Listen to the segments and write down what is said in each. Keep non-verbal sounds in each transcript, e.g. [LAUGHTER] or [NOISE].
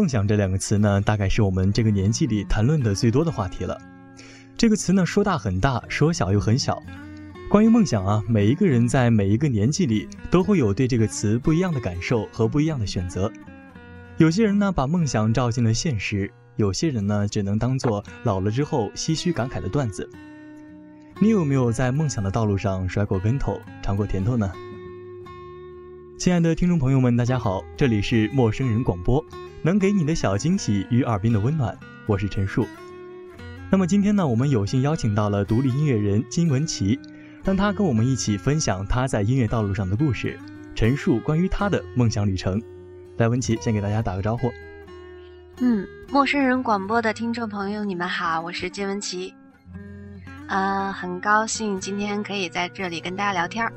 梦想这两个词呢，大概是我们这个年纪里谈论的最多的话题了。这个词呢，说大很大，说小又很小。关于梦想啊，每一个人在每一个年纪里都会有对这个词不一样的感受和不一样的选择。有些人呢，把梦想照进了现实；有些人呢，只能当做老了之后唏嘘感慨的段子。你有没有在梦想的道路上摔过跟头，尝过甜头呢？亲爱的听众朋友们，大家好，这里是陌生人广播。能给你的小惊喜与耳边的温暖，我是陈树。那么今天呢，我们有幸邀请到了独立音乐人金文琪，让他跟我们一起分享他在音乐道路上的故事，陈述关于他的梦想旅程。来，文琪先给大家打个招呼。嗯，陌生人广播的听众朋友，你们好，我是金文琪。呃，很高兴今天可以在这里跟大家聊天。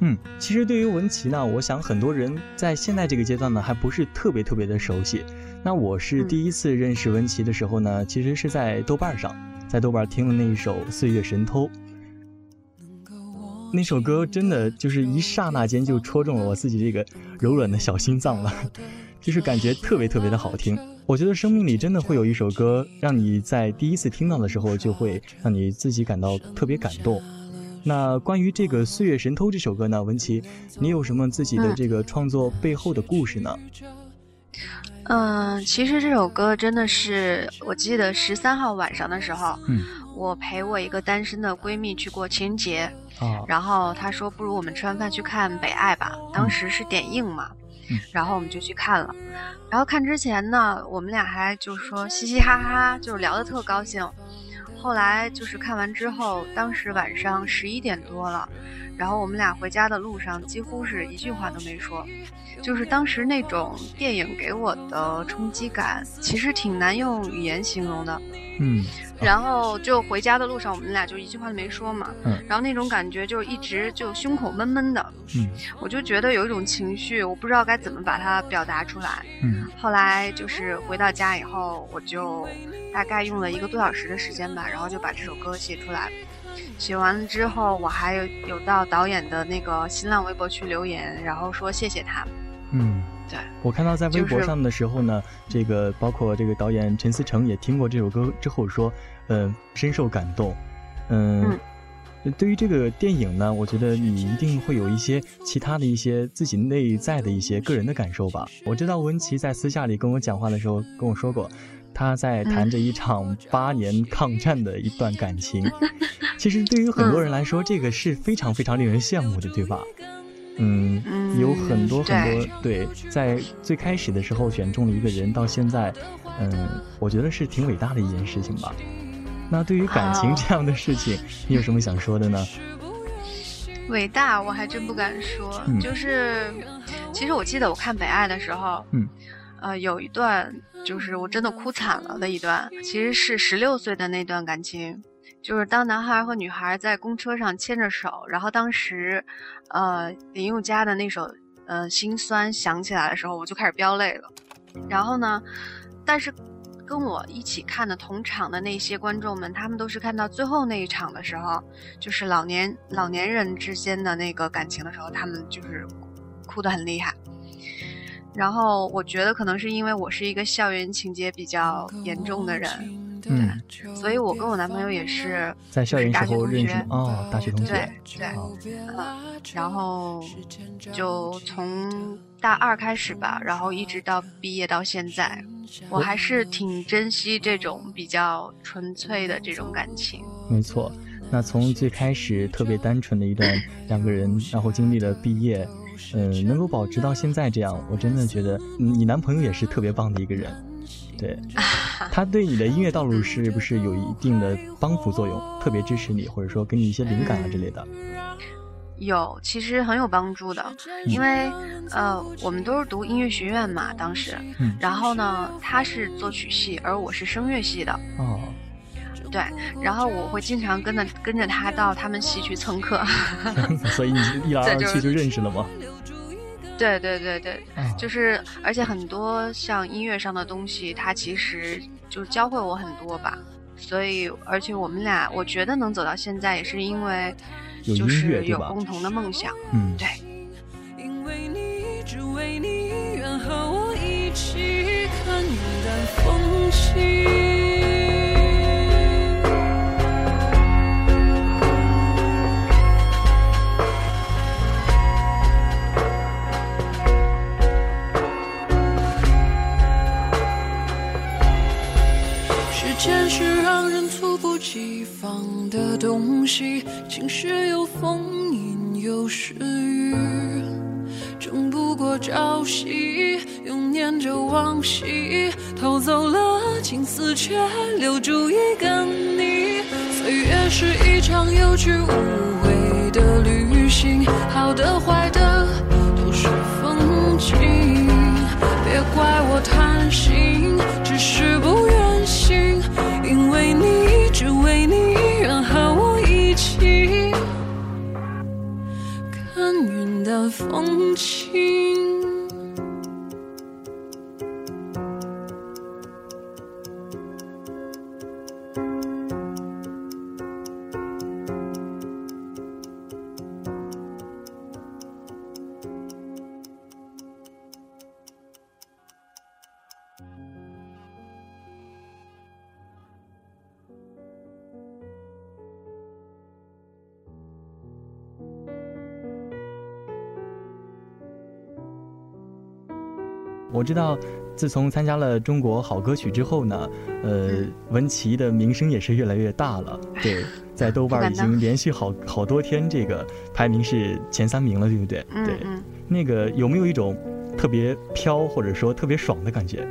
嗯，其实对于文琪呢，我想很多人在现在这个阶段呢，还不是特别特别的熟悉。那我是第一次认识文琪的时候呢，其实是在豆瓣上，在豆瓣听了那一首《岁月神偷》，那首歌真的就是一刹那间就戳中了我自己这个柔软的小心脏了，就是感觉特别特别的好听。我觉得生命里真的会有一首歌，让你在第一次听到的时候，就会让你自己感到特别感动。那关于这个《岁月神偷》这首歌呢，文琪，你有什么自己的这个创作背后的故事呢？嗯，其实这首歌真的是，我记得十三号晚上的时候，嗯，我陪我一个单身的闺蜜去过情人节，哦，然后她说不如我们吃完饭去看《北爱》吧，当时是点映嘛，嗯，然后我们就去看了，然后看之前呢，我们俩还就是说嘻嘻哈哈，就是聊得特高兴。后来就是看完之后，当时晚上十一点多了，然后我们俩回家的路上几乎是一句话都没说，就是当时那种电影给我的冲击感，其实挺难用语言形容的。嗯。然后就回家的路上，我们俩就一句话都没说嘛。嗯。然后那种感觉就一直就胸口闷闷的。嗯。我就觉得有一种情绪，我不知道该怎么把它表达出来。嗯。后来就是回到家以后，我就大概用了一个多小时的时间吧，然后就把这首歌写出来。写完了之后，我还有有到导演的那个新浪微博去留言，然后说谢谢他。嗯。对我看到在微博上的时候呢，这个包括这个导演陈思诚也听过这首歌之后说，呃，深受感动。嗯，对于这个电影呢，我觉得你一定会有一些其他的一些自己内在的一些个人的感受吧。我知道文琪在私下里跟我讲话的时候跟我说过，他在谈着一场八年抗战的一段感情。[LAUGHS] 其实对于很多人来说，这个是非常非常令人羡慕的，对吧？嗯，有很多很多对，在最开始的时候选中了一个人，到现在，嗯，我觉得是挺伟大的一件事情吧。那对于感情这样的事情，你有什么想说的呢？伟大，我还真不敢说。就是，其实我记得我看《北爱》的时候，嗯，呃，有一段就是我真的哭惨了的一段，其实是十六岁的那段感情。就是当男孩和女孩在公车上牵着手，然后当时，呃，林宥嘉的那首呃《心酸》响起来的时候，我就开始飙泪了。然后呢，但是跟我一起看的同场的那些观众们，他们都是看到最后那一场的时候，就是老年老年人之间的那个感情的时候，他们就是哭得很厉害。然后我觉得可能是因为我是一个校园情节比较严重的人。嗯，所以我跟我男朋友也是在校园时候认识哦，大学同学。对对，嗯，然后就从大二开始吧，然后一直到毕业到现在，我还是挺珍惜这种比较纯粹的这种感情。没错，那从最开始特别单纯的一段两个人，然后经历了毕业，嗯，能够保持到现在这样，我真的觉得你男朋友也是特别棒的一个人。对，他对你的音乐道路是不是有一定的帮扶作用？特别支持你，或者说给你一些灵感啊之类的？有，其实很有帮助的，因为呃，我们都是读音乐学院嘛，当时，然后呢，他是作曲系，而我是声乐系的。哦。对，然后我会经常跟着跟着他到他们系去蹭课，[LAUGHS] [LAUGHS] 所以你一来二去就认识了吗？对对对对，就是而且很多像音乐上的东西，它其实就教会我很多吧。所以而且我们俩，我觉得能走到现在，也是因为就是有共同的梦想。嗯，对。因为你，只为你，愿和我一起看云淡风轻。西方的东西，晴时有风，阴有时雨，争不过朝夕，又念着往昔，偷走了青丝，却留住一个你。岁月是一场有去无回的旅行，好的坏的都是风景，别怪我贪心，风轻。我知道，自从参加了中国好歌曲之后呢，呃，文琪的名声也是越来越大了。对，[LAUGHS] 在豆瓣已经连续好好多天这个排名是前三名了，对不对？对，那个有没有一种特别飘或者说特别爽的感觉？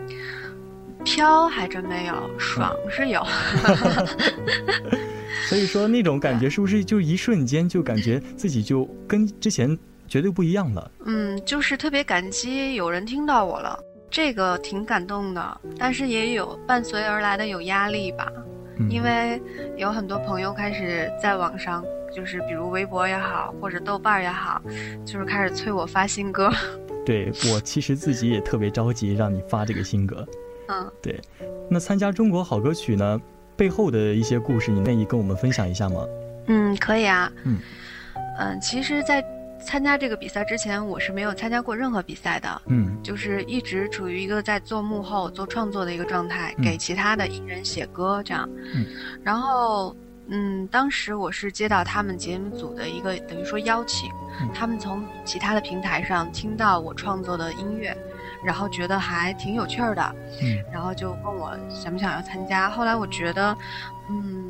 飘还真没有，爽是有。[LAUGHS] [LAUGHS] 所以说那种感觉是不是就一瞬间就感觉自己就跟之前？绝对不一样了。嗯，就是特别感激有人听到我了，这个挺感动的。但是也有伴随而来的有压力吧，因为有很多朋友开始在网上，就是比如微博也好，或者豆瓣也好，就是开始催我发新歌。对我其实自己也特别着急，让你发这个新歌。嗯，对。那参加中国好歌曲呢，背后的一些故事，你愿意跟我们分享一下吗？嗯，可以啊。嗯，嗯，其实，在参加这个比赛之前，我是没有参加过任何比赛的，嗯，就是一直处于一个在做幕后、做创作的一个状态，给其他的艺人写歌这样。嗯，然后，嗯，当时我是接到他们节目组的一个等于说邀请，他们从其他的平台上听到我创作的音乐，然后觉得还挺有趣儿的，嗯，然后就问我想不想要参加。后来我觉得，嗯。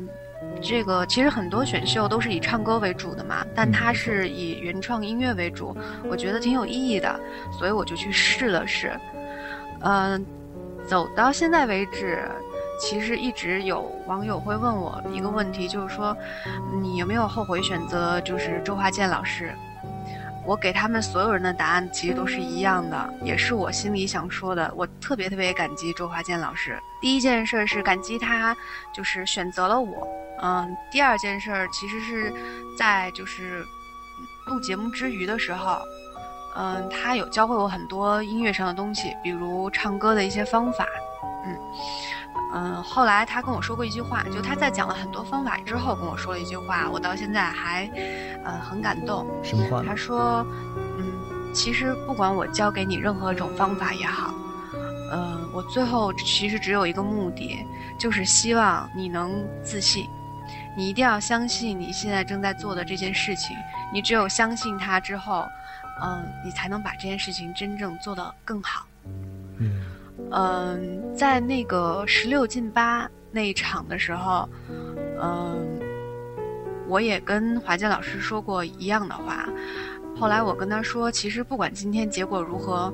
这个其实很多选秀都是以唱歌为主的嘛，但它是以原创音乐为主，我觉得挺有意义的，所以我就去试了试。嗯，走到现在为止，其实一直有网友会问我一个问题，就是说你有没有后悔选择就是周华健老师？我给他们所有人的答案其实都是一样的，也是我心里想说的。我特别特别感激周华健老师。第一件事是感激他，就是选择了我。嗯，第二件事其实是在就是录节目之余的时候，嗯，他有教会我很多音乐上的东西，比如唱歌的一些方法。嗯嗯，后来他跟我说过一句话，就他在讲了很多方法之后跟我说了一句话，我到现在还呃很感动。什么话？他说，嗯，其实不管我教给你任何一种方法也好，嗯，我最后其实只有一个目的，就是希望你能自信。你一定要相信你现在正在做的这件事情，你只有相信它之后，嗯，你才能把这件事情真正做得更好。嗯，嗯，在那个十六进八那一场的时候，嗯，我也跟华健老师说过一样的话。后来我跟他说，其实不管今天结果如何，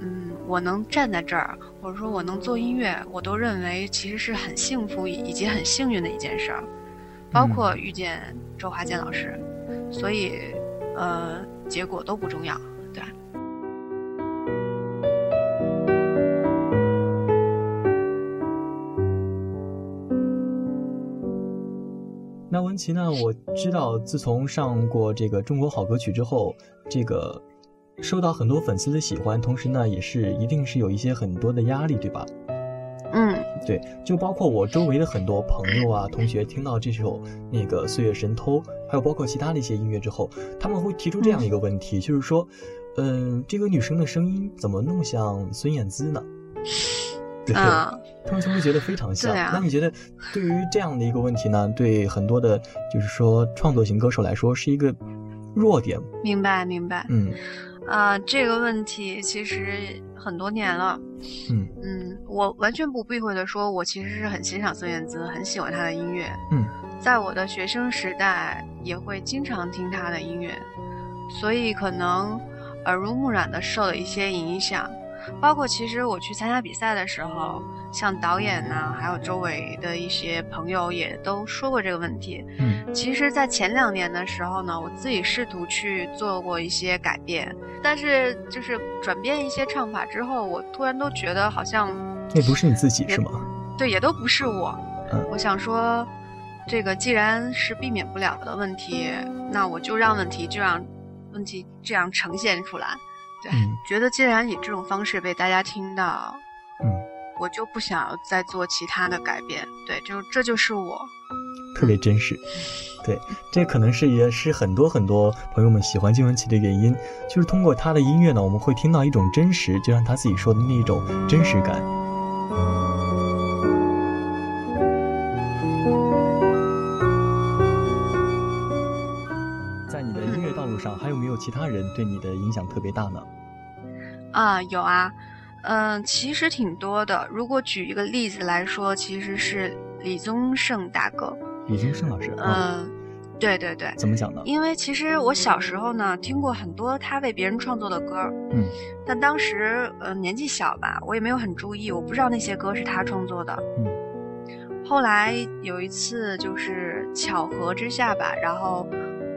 嗯，我能站在这儿，或者说我能做音乐，我都认为其实是很幸福以及很幸运的一件事儿，包括遇见周华健老师，所以，呃，结果都不重要，文琪呢？我知道，自从上过这个《中国好歌曲》之后，这个。受到很多粉丝的喜欢，同时呢，也是一定是有一些很多的压力，对吧？嗯，对，就包括我周围的很多朋友啊、同学，听到这首那个《岁月神偷》，还有包括其他的一些音乐之后，他们会提出这样一个问题，就是说，嗯，这个女生的声音怎么那么像孙燕姿呢？[LAUGHS] 对，啊他们就会觉得非常像。那你觉得，对于这样的一个问题呢，对很多的，就是说创作型歌手来说，是一个弱点？明白，明白。嗯。啊，这个问题其实很多年了。嗯嗯，我完全不避讳的说，我其实是很欣赏孙燕姿，很喜欢她的音乐。嗯，在我的学生时代，也会经常听她的音乐，所以可能耳濡目染的受了一些影响。包括其实我去参加比赛的时候，像导演呢，还有周围的一些朋友也都说过这个问题。嗯，其实，在前两年的时候呢，我自己试图去做过一些改变，但是就是转变一些唱法之后，我突然都觉得好像那不是你自己是吗？对，也都不是我。嗯，我想说，这个既然是避免不了的问题，那我就让问题就让问题这样呈现出来。对，觉得既然以这种方式被大家听到，嗯，我就不想要再做其他的改变。对，就这就是我，特别真实。对，这可能是也是很多很多朋友们喜欢金玟岐的原因，就是通过他的音乐呢，我们会听到一种真实，就像他自己说的那一种真实感。有其他人对你的影响特别大呢？啊，有啊，嗯，其实挺多的。如果举一个例子来说，其实是李宗盛大哥。李宗盛老师。嗯，对对对。怎么讲呢？因为其实我小时候呢，听过很多他为别人创作的歌。嗯。但当时呃年纪小吧，我也没有很注意，我不知道那些歌是他创作的。嗯。后来有一次就是巧合之下吧，然后。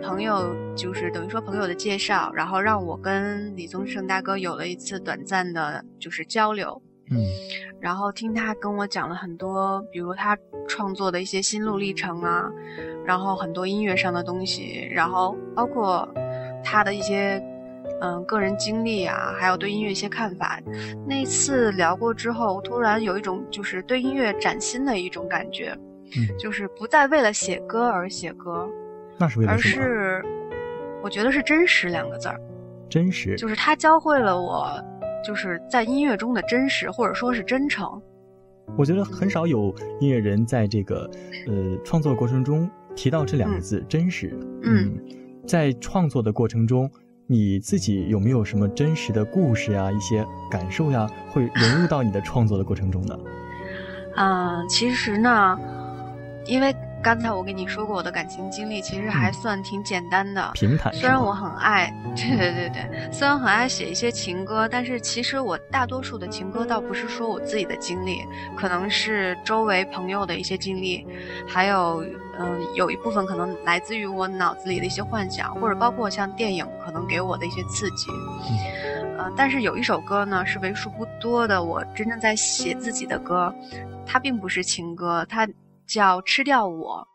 朋友就是等于说朋友的介绍，然后让我跟李宗盛大哥有了一次短暂的，就是交流。嗯，然后听他跟我讲了很多，比如他创作的一些心路历程啊，然后很多音乐上的东西，然后包括他的一些嗯个人经历啊，还有对音乐一些看法。那次聊过之后，突然有一种就是对音乐崭新的一种感觉，嗯，就是不再为了写歌而写歌。那是为了什么？而是，我觉得是真实两个字儿。真实。就是他教会了我，就是在音乐中的真实，或者说是真诚。我觉得很少有音乐人在这个，呃，创作过程中提到这两个字“真实”。嗯，在创作的过程中，你自己有没有什么真实的故事呀、一些感受呀，会融入到你的创作的过程中呢？嗯，[LAUGHS] 其实呢，因为。刚才我跟你说过，我的感情经历其实还算挺简单的，平坦。虽然我很爱，对对对对，虽然很爱写一些情歌，但是其实我大多数的情歌倒不是说我自己的经历，可能是周围朋友的一些经历，还有嗯，有一部分可能来自于我脑子里的一些幻想，或者包括像电影可能给我的一些刺激。嗯，但是有一首歌呢，是为数不多的我真正在写自己的歌，它并不是情歌，它。叫吃掉我。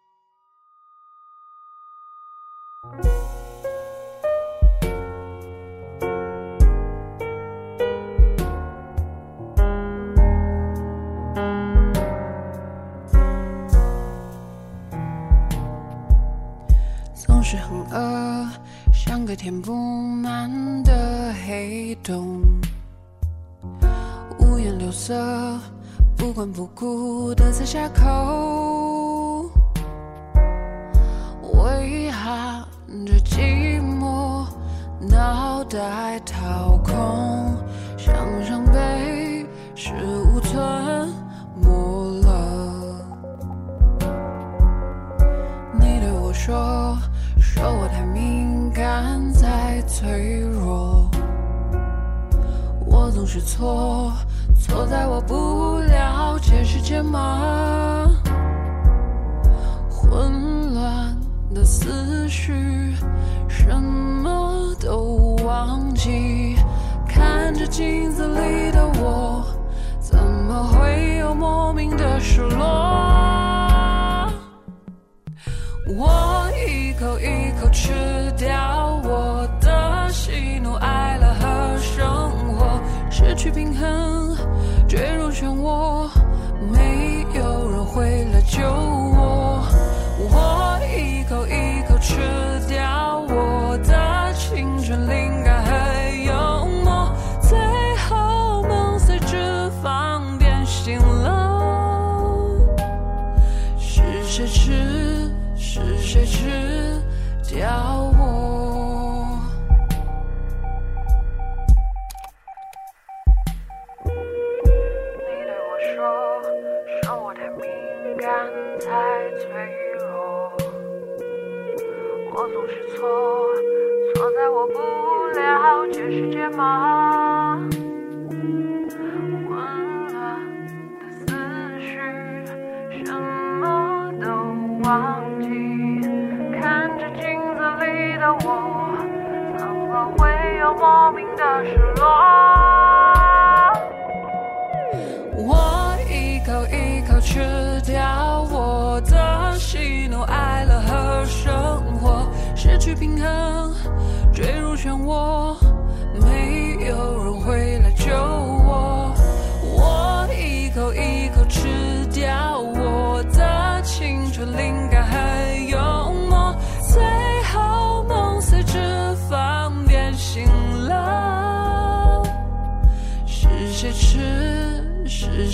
总是很饿，像个填不满的黑洞，五颜六色。不管不顾的在下口，为喊着寂寞，脑袋掏空，想伤悲是无存没了。你对我说，说我太敏感，太脆弱，我总是错。错在我不了解世界吗？混乱的思绪，什么都忘记。看着镜子里的我，怎么会有莫名的失落？我一口一口吃掉我的喜怒哀乐和生活，失去平衡，坠入漩涡，没有人会来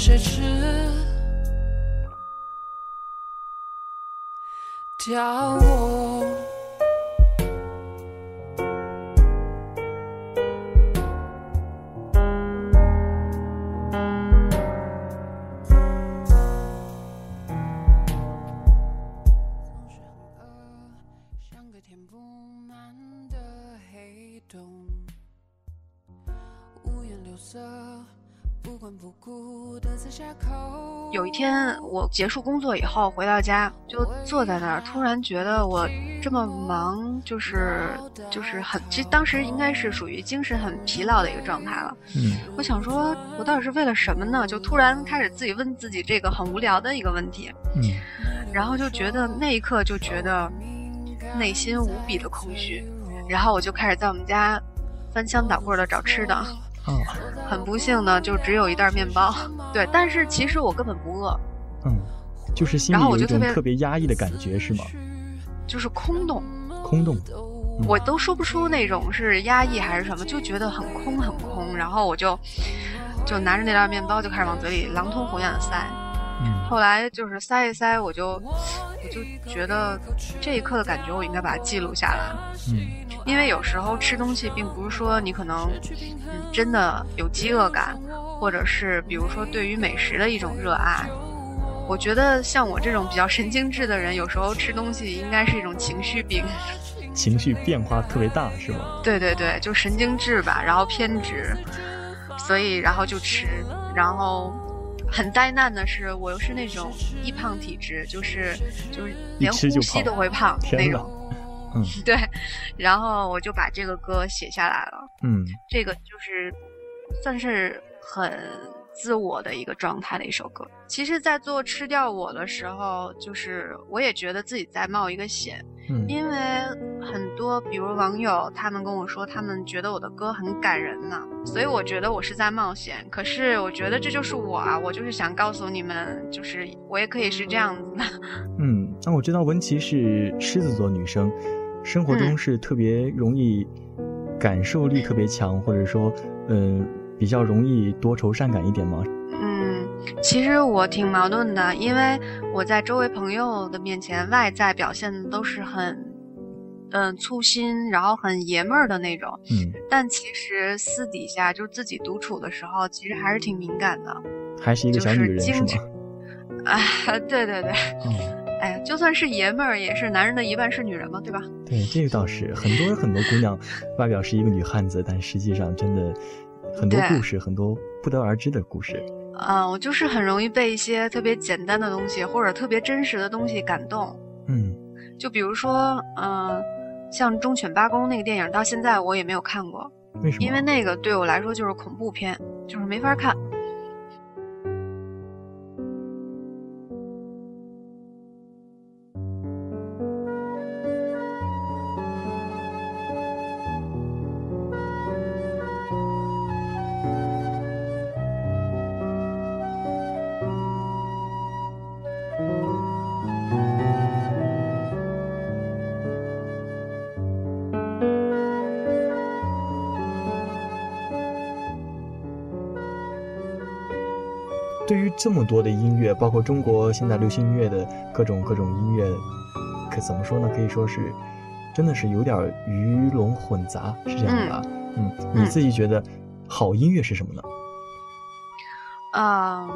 谁吃掉我？天，我结束工作以后回到家，就坐在那儿，突然觉得我这么忙，就是就是很，其实当时应该是属于精神很疲劳的一个状态了。嗯，我想说，我到底是为了什么呢？就突然开始自己问自己这个很无聊的一个问题。嗯，然后就觉得那一刻就觉得内心无比的空虚，然后我就开始在我们家翻箱倒柜的找吃的。哦，很不幸呢，就只有一袋面包。对，但是其实我根本不饿。嗯，就是心里有一种特别压抑的感觉，是吗？就是空洞。空洞。我都说不出那种是压抑还是什么，就觉得很空很空。然后我就就拿着那袋面包就开始往嘴里狼吞虎咽的塞。嗯。后来就是塞一塞，我就我就觉得这一刻的感觉，我应该把它记录下来。嗯。因为有时候吃东西，并不是说你可能，嗯，真的有饥饿感，或者是比如说对于美食的一种热爱。我觉得像我这种比较神经质的人，有时候吃东西应该是一种情绪病，[LAUGHS] 情绪变化特别大，是吗？对对对，就神经质吧，然后偏执，所以然后就吃，然后很灾难的是，我又是那种易胖体质，就是就是连呼吸都会胖那种。嗯，[LAUGHS] 对，然后我就把这个歌写下来了。嗯，这个就是算是很自我的一个状态的一首歌。其实，在做吃掉我的时候，就是我也觉得自己在冒一个险，嗯，因为很多比如网友他们跟我说，他们觉得我的歌很感人呢，所以我觉得我是在冒险。可是我觉得这就是我啊，我就是想告诉你们，就是我也可以是这样子的。[LAUGHS] 嗯，那我知道文琪是狮子座女生。生活中是特别容易感受力特别强，或者说，嗯，比较容易多愁善感一点吗？嗯，其实我挺矛盾的，因为我在周围朋友的面前，外在表现的都是很，嗯，粗心，然后很爷们儿的那种。嗯，但其实私底下就自己独处的时候，其实还是挺敏感的。还是一个小女人是吗？[LAUGHS] 啊，对对对。嗯。哎，就算是爷们儿，也是男人的一半是女人嘛，对吧？对，这个倒是很多很多姑娘，外表是一个女汉子，但实际上真的很多故事，很多不得而知的故事。嗯，我就是很容易被一些特别简单的东西或者特别真实的东西感动。嗯，就比如说，嗯，像《忠犬八公》那个电影，到现在我也没有看过。为什么？因为那个对我来说就是恐怖片，就是没法看。这么多的音乐，包括中国现在流行音乐的各种各种音乐，可怎么说呢？可以说是，真的是有点鱼龙混杂，是这样的。嗯，你自己觉得好音乐是什么呢？嗯，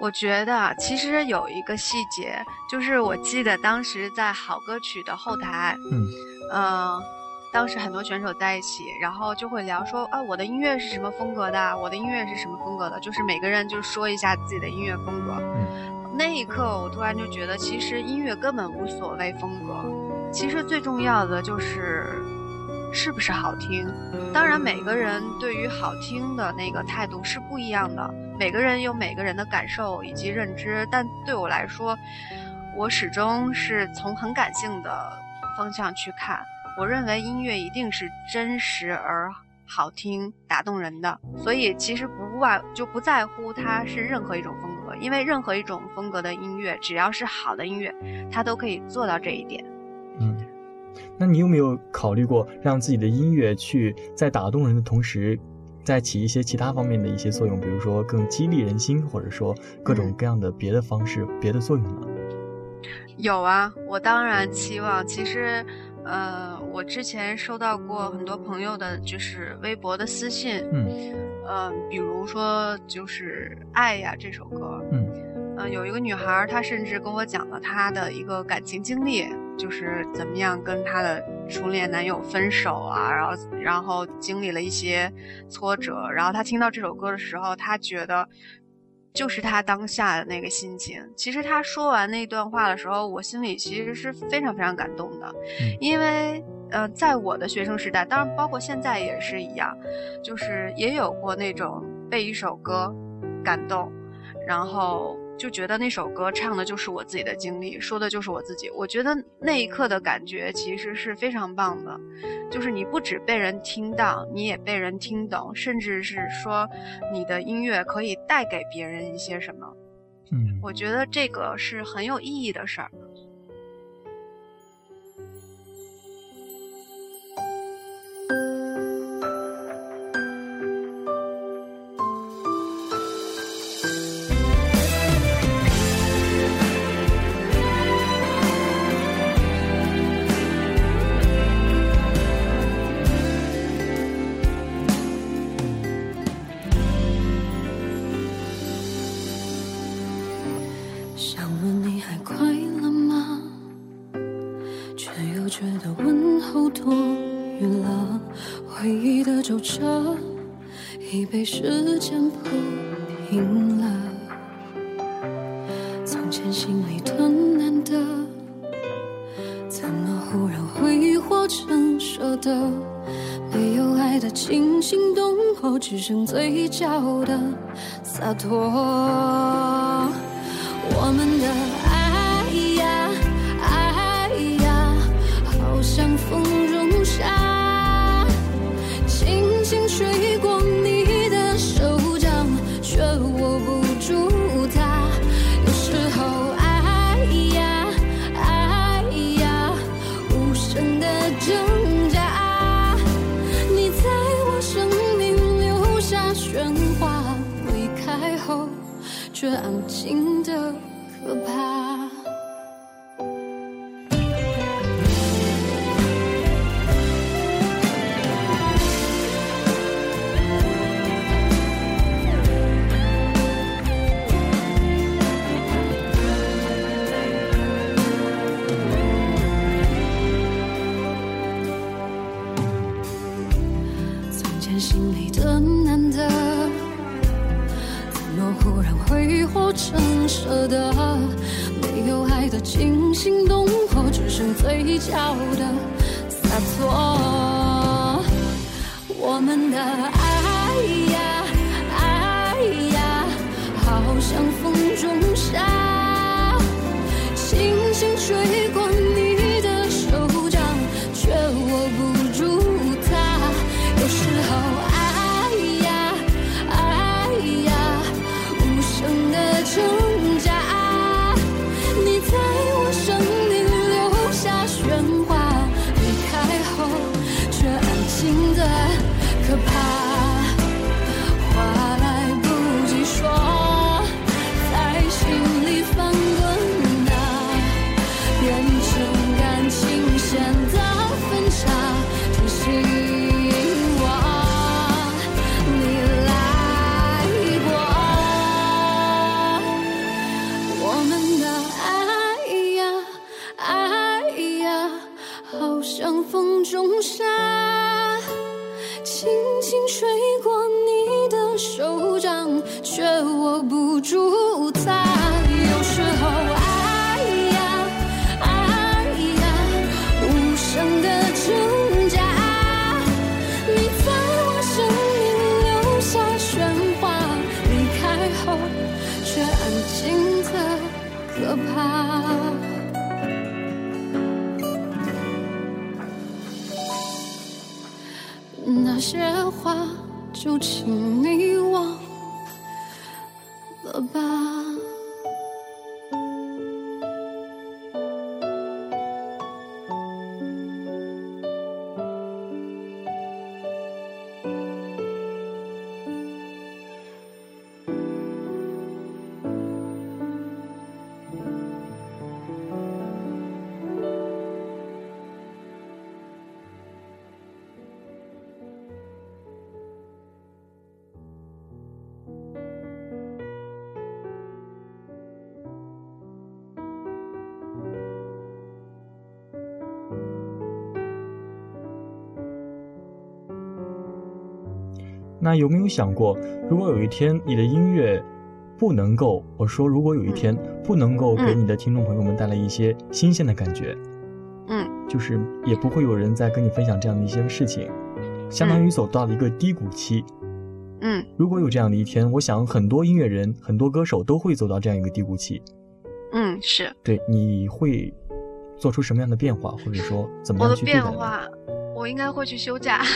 我觉得其实有一个细节，就是我记得当时在好歌曲的后台，嗯，嗯。当时很多选手在一起，然后就会聊说啊，我的音乐是什么风格的？我的音乐是什么风格的？就是每个人就说一下自己的音乐风格。嗯，那一刻我突然就觉得，其实音乐根本无所谓风格，其实最重要的就是是不是好听。当然，每个人对于好听的那个态度是不一样的，每个人有每个人的感受以及认知。但对我来说，我始终是从很感性的方向去看。我认为音乐一定是真实而好听、打动人的，所以其实不外就不在乎它是任何一种风格，因为任何一种风格的音乐，只要是好的音乐，它都可以做到这一点。嗯，那你有没有考虑过让自己的音乐去在打动人的同时，再起一些其他方面的一些作用，比如说更激励人心，或者说各种各样的别的方式、别的作用呢？有啊，我当然期望，其实。呃，我之前收到过很多朋友的，就是微博的私信，嗯，呃，比如说就是《爱呀》这首歌，嗯，呃，有一个女孩，她甚至跟我讲了她的一个感情经历，就是怎么样跟她的初恋男友分手啊，然后然后经历了一些挫折，然后她听到这首歌的时候，她觉得。就是他当下的那个心情。其实他说完那段话的时候，我心里其实是非常非常感动的，因为，呃，在我的学生时代，当然包括现在也是一样，就是也有过那种被一首歌感动，然后。就觉得那首歌唱的就是我自己的经历，说的就是我自己。我觉得那一刻的感觉其实是非常棒的，就是你不止被人听到，你也被人听懂，甚至是说你的音乐可以带给别人一些什么。嗯，我觉得这个是很有意义的事儿。却安静的可怕。像风中沙，轻轻吹过你的手掌，却握不住它。些话，就请你忘了吧。那有没有想过，如果有一天你的音乐不能够，我说如果有一天不能够给你的听众朋友们带来一些新鲜的感觉，嗯，就是也不会有人在跟你分享这样的一些事情，相当于走到了一个低谷期，嗯，如果有这样的一天，我想很多音乐人、很多歌手都会走到这样一个低谷期，嗯，是对，你会做出什么样的变化，或者说怎么样去变化？我应该会去休假。[LAUGHS]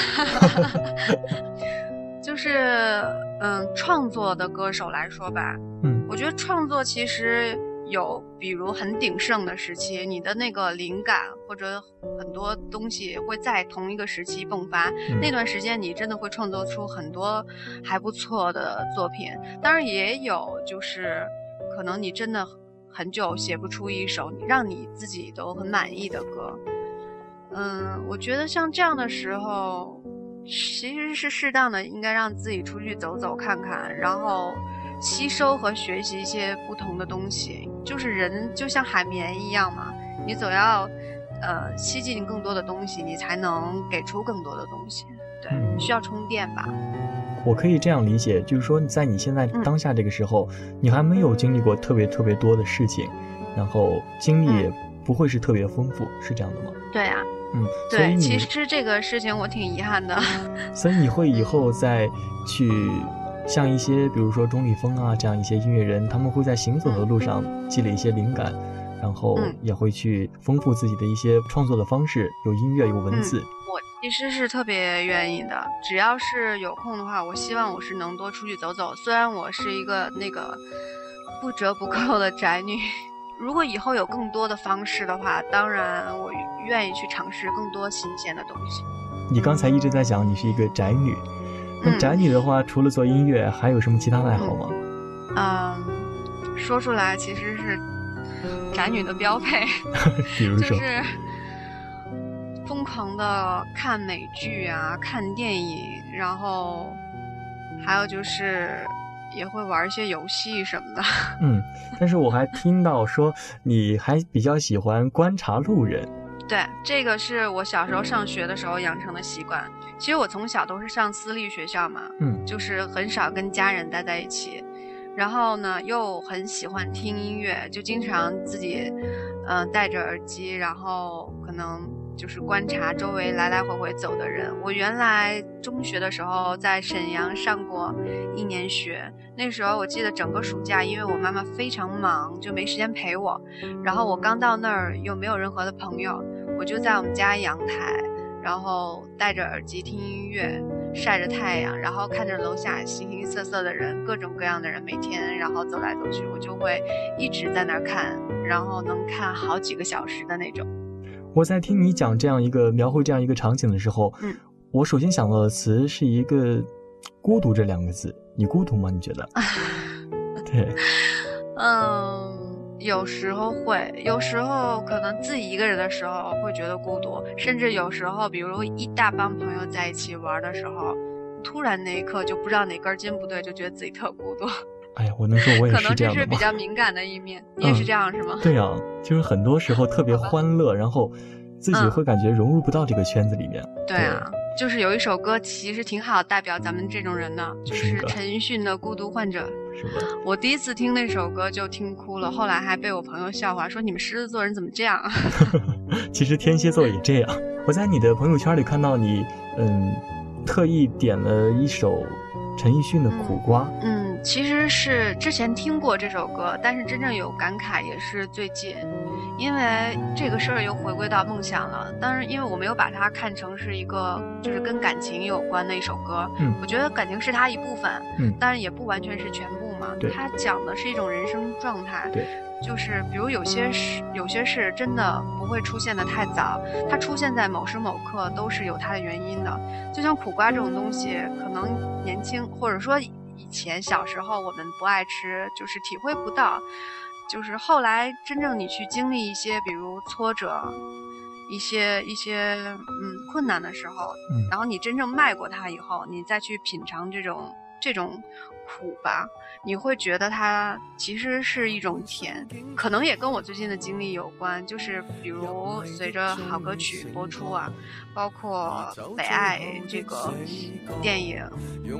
就是，嗯，创作的歌手来说吧，嗯，我觉得创作其实有，比如很鼎盛的时期，你的那个灵感或者很多东西会在同一个时期迸发，那段时间你真的会创作出很多还不错的作品。当然也有，就是可能你真的很久写不出一首你让你自己都很满意的歌。嗯，我觉得像这样的时候。其实是适当的，应该让自己出去走走看看，然后吸收和学习一些不同的东西。就是人就像海绵一样嘛，你总要呃吸进更多的东西，你才能给出更多的东西。对，需要充电吧。我可以这样理解，就是说你在你现在当下这个时候，你还没有经历过特别特别多的事情，然后经历也不会是特别丰富，是这样的吗？对啊。嗯，对，其实这个事情我挺遗憾的。[LAUGHS] 所以你会以后再去像一些，比如说钟立风啊这样一些音乐人，他们会在行走的路上积累一些灵感，然后也会去丰富自己的一些创作的方式，有音乐有文字。我其实是特别愿意的，只要是有空的话，我希望我是能多出去走走。虽然我是一个那个不折不扣的宅女。如果以后有更多的方式的话，当然我愿意去尝试更多新鲜的东西。你刚才一直在讲你是一个宅女，那宅女的话，除了做音乐，还有什么其他的爱好吗？嗯，说出来其实是宅女的标配，[LAUGHS] 比如说，就是疯狂的看美剧啊，看电影，然后还有就是。也会玩一些游戏什么的，[LAUGHS] 嗯，但是我还听到说你还比较喜欢观察路人，对，这个是我小时候上学的时候养成的习惯。其实我从小都是上私立学校嘛，嗯，就是很少跟家人待在一起，然后呢又很喜欢听音乐，就经常自己，嗯，戴着耳机，然后可能就是观察周围来来回回走的人。我原来中学的时候在沈阳上过一年学，那时候我记得整个暑假，因为我妈妈非常忙，就没时间陪我。然后我刚到那儿又没有任何的朋友，我就在我们家阳台，然后戴着耳机听音乐。晒着太阳，然后看着楼下形形色色的人，各种各样的人，每天然后走来走去，我就会一直在那儿看，然后能看好几个小时的那种。我在听你讲这样一个描绘这样一个场景的时候，嗯，我首先想到的词是一个“孤独”这两个字，你孤独吗？你觉得？[LAUGHS] 对，嗯。有时候会，有时候可能自己一个人的时候会觉得孤独，甚至有时候，比如一大帮朋友在一起玩的时候，突然那一刻就不知道哪根筋不对，就觉得自己特孤独。哎呀，我能说我也是这样可能这是比较敏感的一面，你也是这样是吗？对呀，就是很多时候特别欢乐，然后自己会感觉融入不到这个圈子里面。对啊。就是有一首歌，其实挺好，代表咱们这种人的，就是陈奕迅的《孤独患者》。[LAUGHS] 是的。我第一次听那首歌就听哭了，后来还被我朋友笑话说：“你们狮子座人怎么这样？” [LAUGHS] 其实天蝎座也这样。我在你的朋友圈里看到你，嗯，特意点了一首陈奕迅的《苦瓜》。嗯，其实是之前听过这首歌，但是真正有感慨也是最近。因为这个事儿又回归到梦想了，当然，因为我没有把它看成是一个就是跟感情有关的一首歌，嗯，我觉得感情是它一部分，嗯，但是也不完全是全部嘛，对，它讲的是一种人生状态，对，就是比如有些事，有些事真的不会出现的太早，它出现在某时某刻都是有它的原因的，就像苦瓜这种东西，可能年轻或者说以前小时候我们不爱吃，就是体会不到。就是后来真正你去经历一些，比如挫折，一些一些嗯困难的时候，然后你真正迈过它以后，你再去品尝这种这种苦吧，你会觉得它其实是一种甜。可能也跟我最近的经历有关，就是比如随着好歌曲播出啊，包括《北爱》这个电影，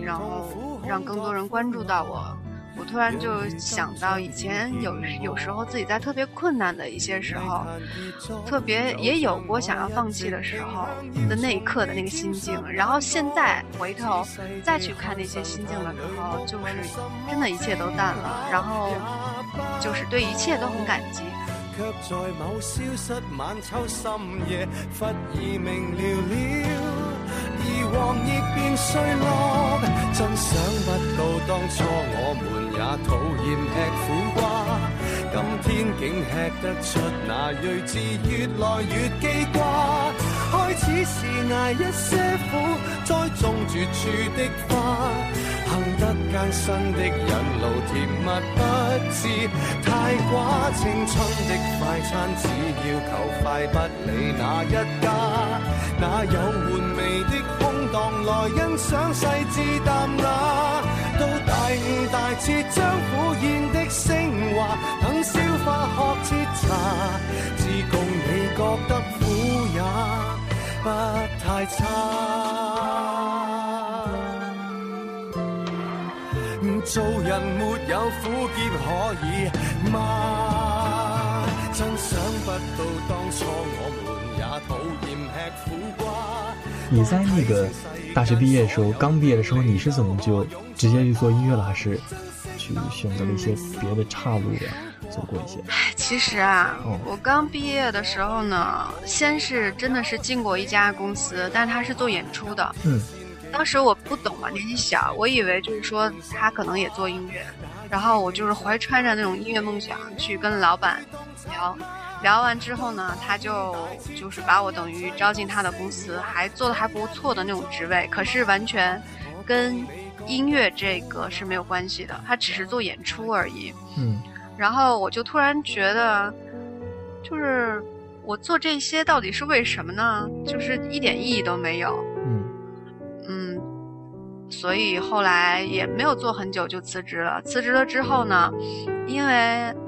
然后让更多人关注到我。我突然就想到以前有有时候自己在特别困难的一些时候，特别也有过想要放弃的时候的那一刻的那个心境，然后现在回头再去看那些心境的时候，就是真的一切都淡了，然后就是对一切都很感激。往亦变碎落，真想不到当初我们也讨厌吃苦瓜，今天竟吃得出那睿智越来越记挂。开始是挨一些苦，栽种绝处的花，行得艰辛的引路甜蜜不知太寡。青春的快餐只要求快，不理哪一家，哪有玩味的？当来欣赏细致淡雅，到大悟大彻将苦咽的升华，等消化喝彻茶，自共你觉得苦也不太差。做人没有苦涩可以吗？真想不到当初我们也讨厌吃苦瓜。你在那个大学毕业的时候，刚毕业的时候，你是怎么就直接去做音乐了，还是去选择了一些别的岔路的，走过一些？其实啊，我刚毕业的时候呢，先是真的是进过一家公司，但他是做演出的。嗯，当时我不懂嘛，年纪小，我以为就是说他可能也做音乐，然后我就是怀揣着那种音乐梦想去跟老板聊。聊完之后呢，他就就是把我等于招进他的公司，还做的还不错的那种职位，可是完全跟音乐这个是没有关系的，他只是做演出而已。嗯，然后我就突然觉得，就是我做这些到底是为什么呢？就是一点意义都没有。所以后来也没有做很久就辞职了。辞职了之后呢？因为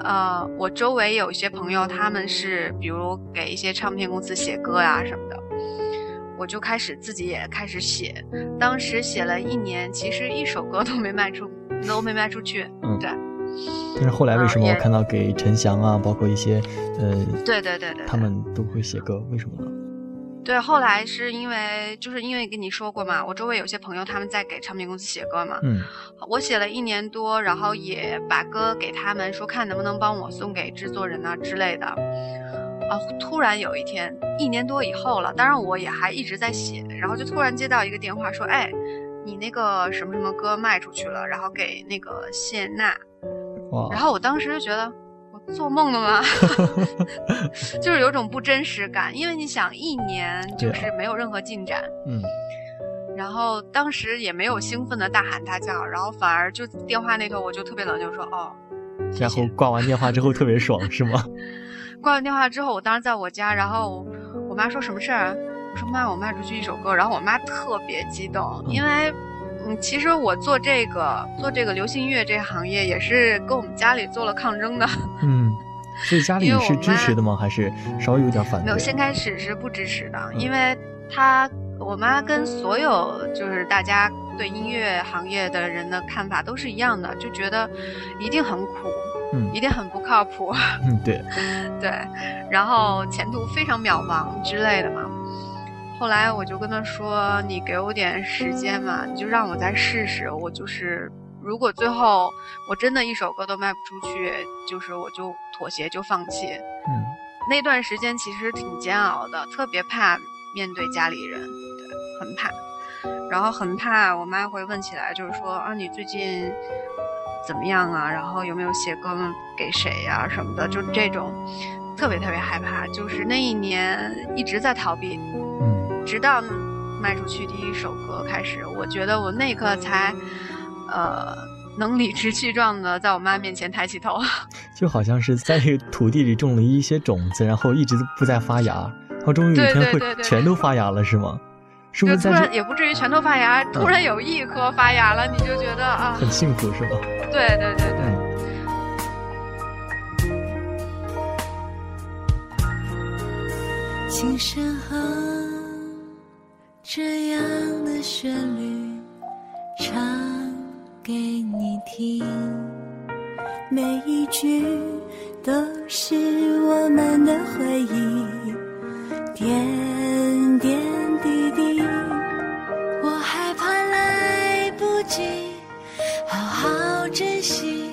呃，我周围有一些朋友，他们是比如给一些唱片公司写歌呀什么的，我就开始自己也开始写。当时写了一年，其实一首歌都没卖出，都没卖出去。嗯，对。但是后来为什么我看到给陈翔啊，包括一些呃，对对对对，他们都会写歌，为什么呢？对，后来是因为就是因为跟你说过嘛，我周围有些朋友他们在给唱片公司写歌嘛，嗯，我写了一年多，然后也把歌给他们说看能不能帮我送给制作人啊之类的，啊，突然有一天一年多以后了，当然我也还一直在写，然后就突然接到一个电话说，哎，你那个什么什么歌卖出去了，然后给那个谢娜，然后我当时就觉得。做梦了吗？[LAUGHS] [LAUGHS] 就是有种不真实感，因为你想一年就是没有任何进展，嗯，然后当时也没有兴奋的大喊大叫，然后反而就电话那头我就特别冷静说哦，然后挂完电话之后特别爽 [LAUGHS] 是吗？挂完电话之后，我当时在我家，然后我妈说什么事儿？我说妈，我卖出去一首歌，然后我妈特别激动，因为。嗯，其实我做这个做这个流行音乐这个行业，也是跟我们家里做了抗争的。嗯，所以家 [LAUGHS] 里是支持的吗？还是稍微有点反对？没有，先开始是不支持的，因为他我妈跟所有就是大家对音乐行业的人的看法都是一样的，就觉得一定很苦，嗯，一定很不靠谱，嗯，对，[LAUGHS] 对，然后前途非常渺茫之类的嘛。后来我就跟他说：“你给我点时间嘛，你就让我再试试。我就是，如果最后我真的一首歌都卖不出去，就是我就妥协，就放弃。”嗯，那段时间其实挺煎熬的，特别怕面对家里人，对，很怕。然后很怕我妈会问起来，就是说啊，你最近怎么样啊？然后有没有写歌给谁呀什么的？就这种，特别特别害怕。就是那一年一直在逃避。直到卖出去第一首歌开始，我觉得我那一刻才，呃，能理直气壮的在我妈面前抬起头，[LAUGHS] 就好像是在这个土地里种了一些种子，然后一直都不再发芽，然后终于有一天会全都发芽了，是吗？是不是突然也不至于全都发芽，突然有一颗发芽了，你就觉得啊，很幸福，是吧？对对对对。琴声和。这样的旋律唱给你听，每一句都是我们的回忆，点点滴滴。我害怕来不及好好珍惜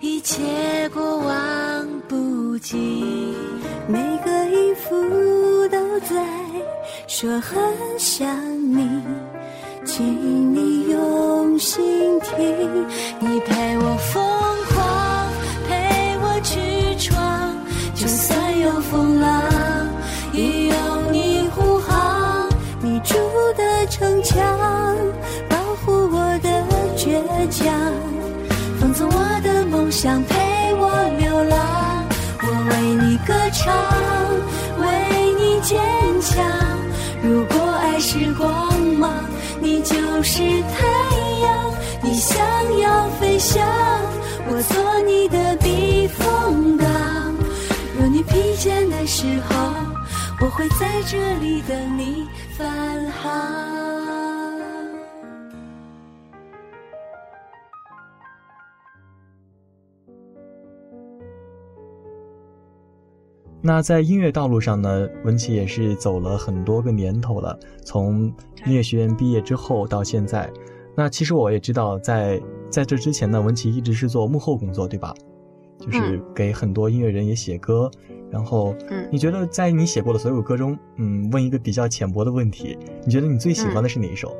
一切过往不及，每个音符都在。说很想你，请你用心听。你陪我疯狂，陪我去闯，就算有风浪，也有你护航。你筑的城墙，保护我的倔强，放纵我的梦想，陪我流浪。我为你歌唱，是光芒，你就是太阳。你想要飞翔，我做你的避风港。若你疲倦的时候，我会在这里等你返航。那在音乐道路上呢，文琪也是走了很多个年头了。从音乐学院毕业之后到现在，那其实我也知道，在在这之前呢，文琪一直是做幕后工作，对吧？就是给很多音乐人也写歌。然后，你觉得在你写过的所有歌中，嗯，问一个比较浅薄的问题，你觉得你最喜欢的是哪一首？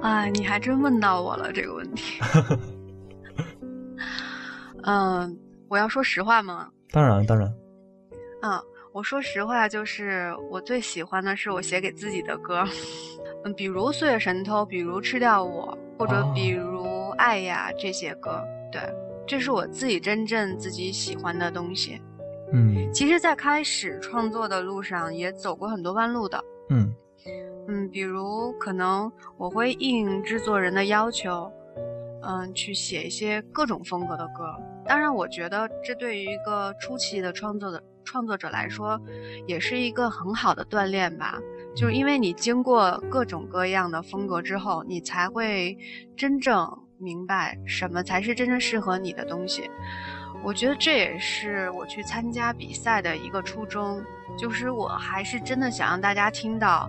啊，你还真问到我了这个问题。[LAUGHS] 嗯，我要说实话吗？当然，当然。嗯，我说实话，就是我最喜欢的是我写给自己的歌，嗯，比如《岁月神偷》，比如《吃掉我》，或者比如《爱呀》这些歌。对，这是我自己真正自己喜欢的东西。嗯，其实，在开始创作的路上，也走过很多弯路的。嗯嗯，比如可能我会应制作人的要求。嗯，去写一些各种风格的歌。当然，我觉得这对于一个初期的创作的创作者来说，也是一个很好的锻炼吧。就是因为你经过各种各样的风格之后，你才会真正明白什么才是真正适合你的东西。我觉得这也是我去参加比赛的一个初衷，就是我还是真的想让大家听到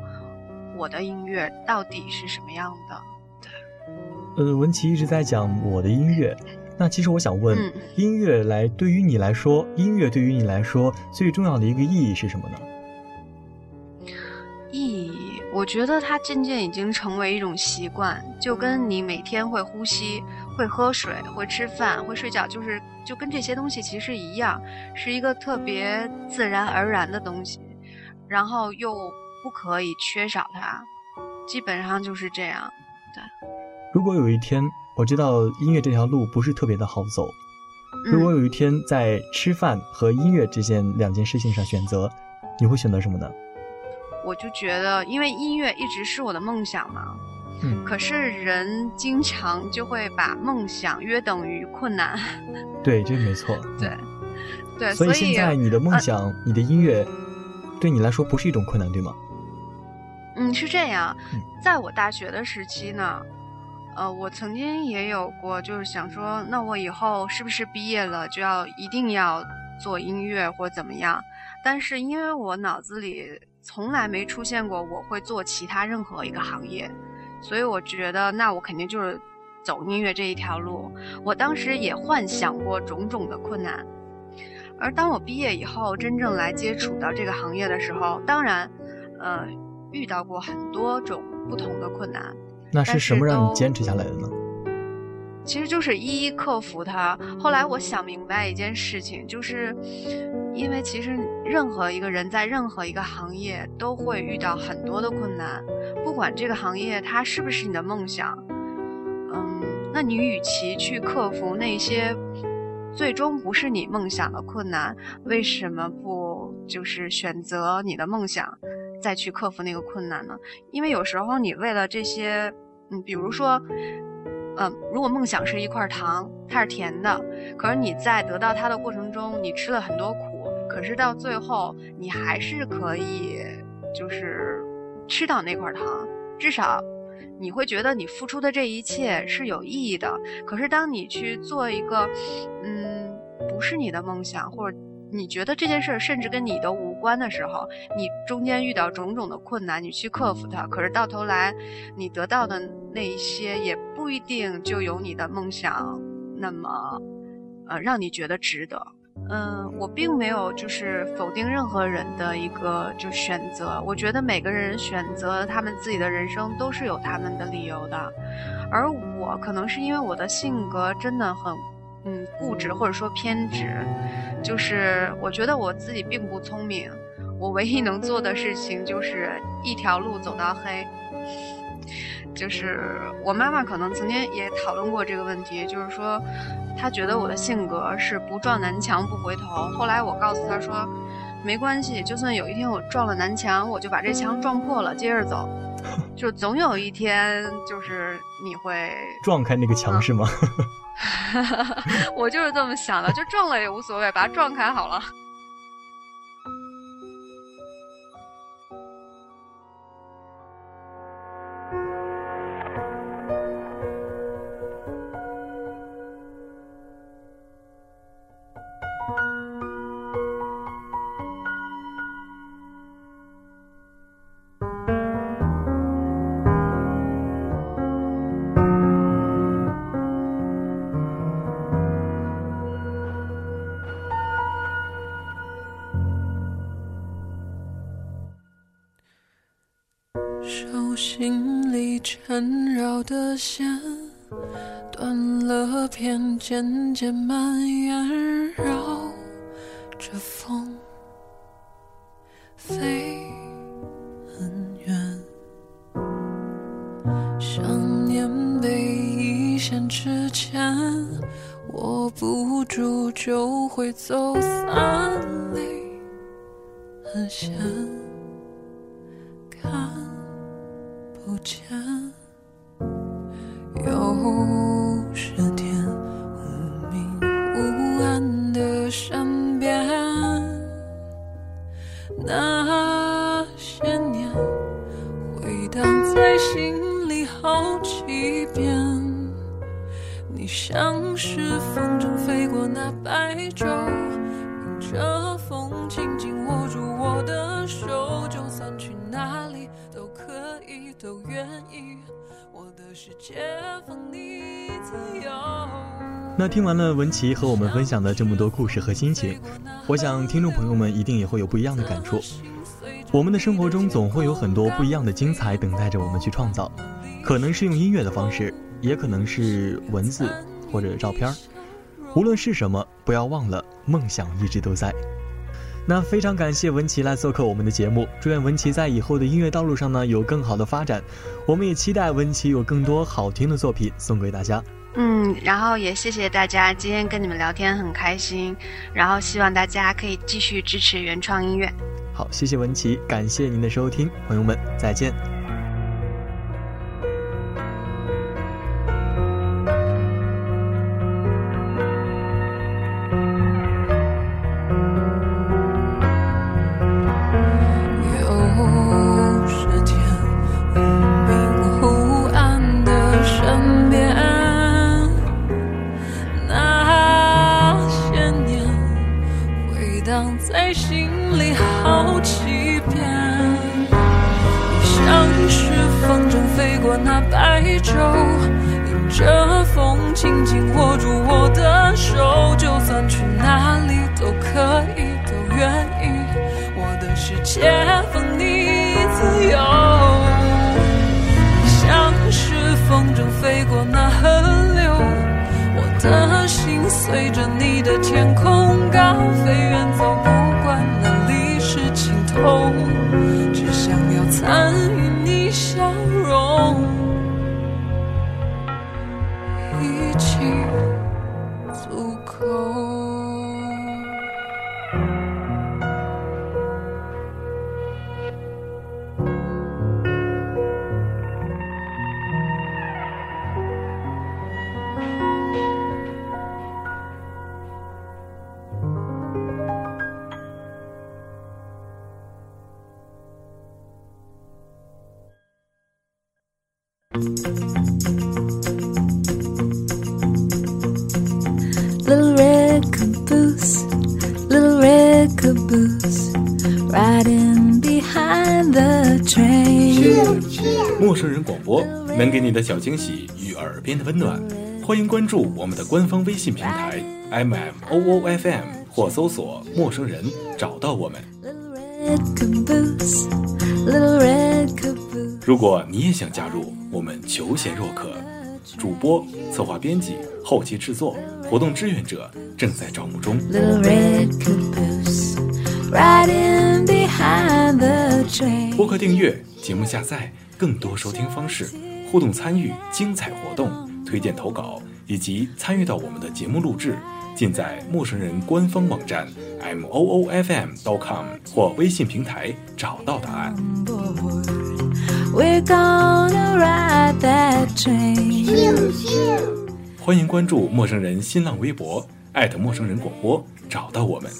我的音乐到底是什么样的。对，呃，文琪一直在讲我的音乐，[LAUGHS] 那其实我想问，音乐来对于你来说，音乐对于你来说最重要的一个意义是什么呢？意义，我觉得它渐渐已经成为一种习惯，就跟你每天会呼吸、会喝水、会吃饭、会睡觉，就是就跟这些东西其实一样，是一个特别自然而然的东西，然后又不可以缺少它，基本上就是这样。对。如果有一天我知道音乐这条路不是特别的好走，如果有一天在吃饭和音乐这件两件事情上选择，你会选择什么呢？我就觉得，因为音乐一直是我的梦想嘛，嗯，可是人经常就会把梦想约等于困难。[LAUGHS] 对，这没错。对，对，所以现在你的梦想，你的音乐，对你来说不是一种困难，对吗？嗯，是这样。在我大学的时期呢，呃，我曾经也有过，就是想说，那我以后是不是毕业了就要一定要做音乐或怎么样？但是因为我脑子里。从来没出现过我会做其他任何一个行业，所以我觉得那我肯定就是走音乐这一条路。我当时也幻想过种种的困难，而当我毕业以后真正来接触到这个行业的时候，当然，呃，遇到过很多种不同的困难。那是什么让你坚持下来的呢？其实就是一一克服它。后来我想明白一件事情，就是。因为其实任何一个人在任何一个行业都会遇到很多的困难，不管这个行业它是不是你的梦想，嗯，那你与其去克服那些最终不是你梦想的困难，为什么不就是选择你的梦想，再去克服那个困难呢？因为有时候你为了这些，嗯，比如说。嗯，如果梦想是一块糖，它是甜的，可是你在得到它的过程中，你吃了很多苦，可是到最后你还是可以，就是吃到那块糖，至少你会觉得你付出的这一切是有意义的。可是当你去做一个，嗯，不是你的梦想，或者。你觉得这件事儿甚至跟你都无关的时候，你中间遇到种种的困难，你去克服它，可是到头来，你得到的那一些也不一定就有你的梦想那么，呃，让你觉得值得。嗯，我并没有就是否定任何人的一个就选择，我觉得每个人选择他们自己的人生都是有他们的理由的，而我可能是因为我的性格真的很。嗯，固执或者说偏执，就是我觉得我自己并不聪明，我唯一能做的事情就是一条路走到黑。就是我妈妈可能曾经也讨论过这个问题，就是说她觉得我的性格是不撞南墙不回头。后来我告诉她说，没关系，就算有一天我撞了南墙，我就把这墙撞破了，接着走，[LAUGHS] 就总有一天就是你会撞开那个墙是吗？[LAUGHS] [LAUGHS] 我就是这么想的，就撞了也无所谓，把它撞开好了。渐渐蔓延，绕着风飞很远。想念被一线之间握不住，就会走散，离很险。不见，听完了文琪和我们分享的这么多故事和心情，我想听众朋友们一定也会有不一样的感触。我们的生活中总会有很多不一样的精彩等待着我们去创造，可能是用音乐的方式，也可能是文字或者照片无论是什么，不要忘了梦想一直都在。那非常感谢文琪来做客我们的节目，祝愿文琪在以后的音乐道路上呢有更好的发展。我们也期待文琪有更多好听的作品送给大家。嗯，然后也谢谢大家，今天跟你们聊天很开心，然后希望大家可以继续支持原创音乐。好，谢谢文琪，感谢您的收听，朋友们再见。陌生人广播能给你的小惊喜与耳边的温暖，欢迎关注我们的官方微信平台 M M O O F M 或搜索“陌生人”找到我们。如果你也想加入，我们求贤若渴，主播、策划、编辑、后期制作、活动志愿者正在招募中。播客订阅、节目下载、更多收听方式、互动参与、精彩活动、推荐投稿以及参与到我们的节目录制，尽在陌生人官方网站 m o o f m dot com 或微信平台找到答案。欢迎关注陌生人新浪微博，艾特陌生人广播，找到我们。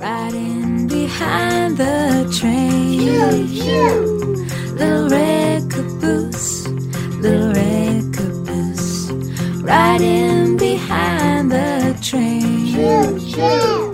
Riding behind the train. Little red caboose, little red caboose. Riding behind the train.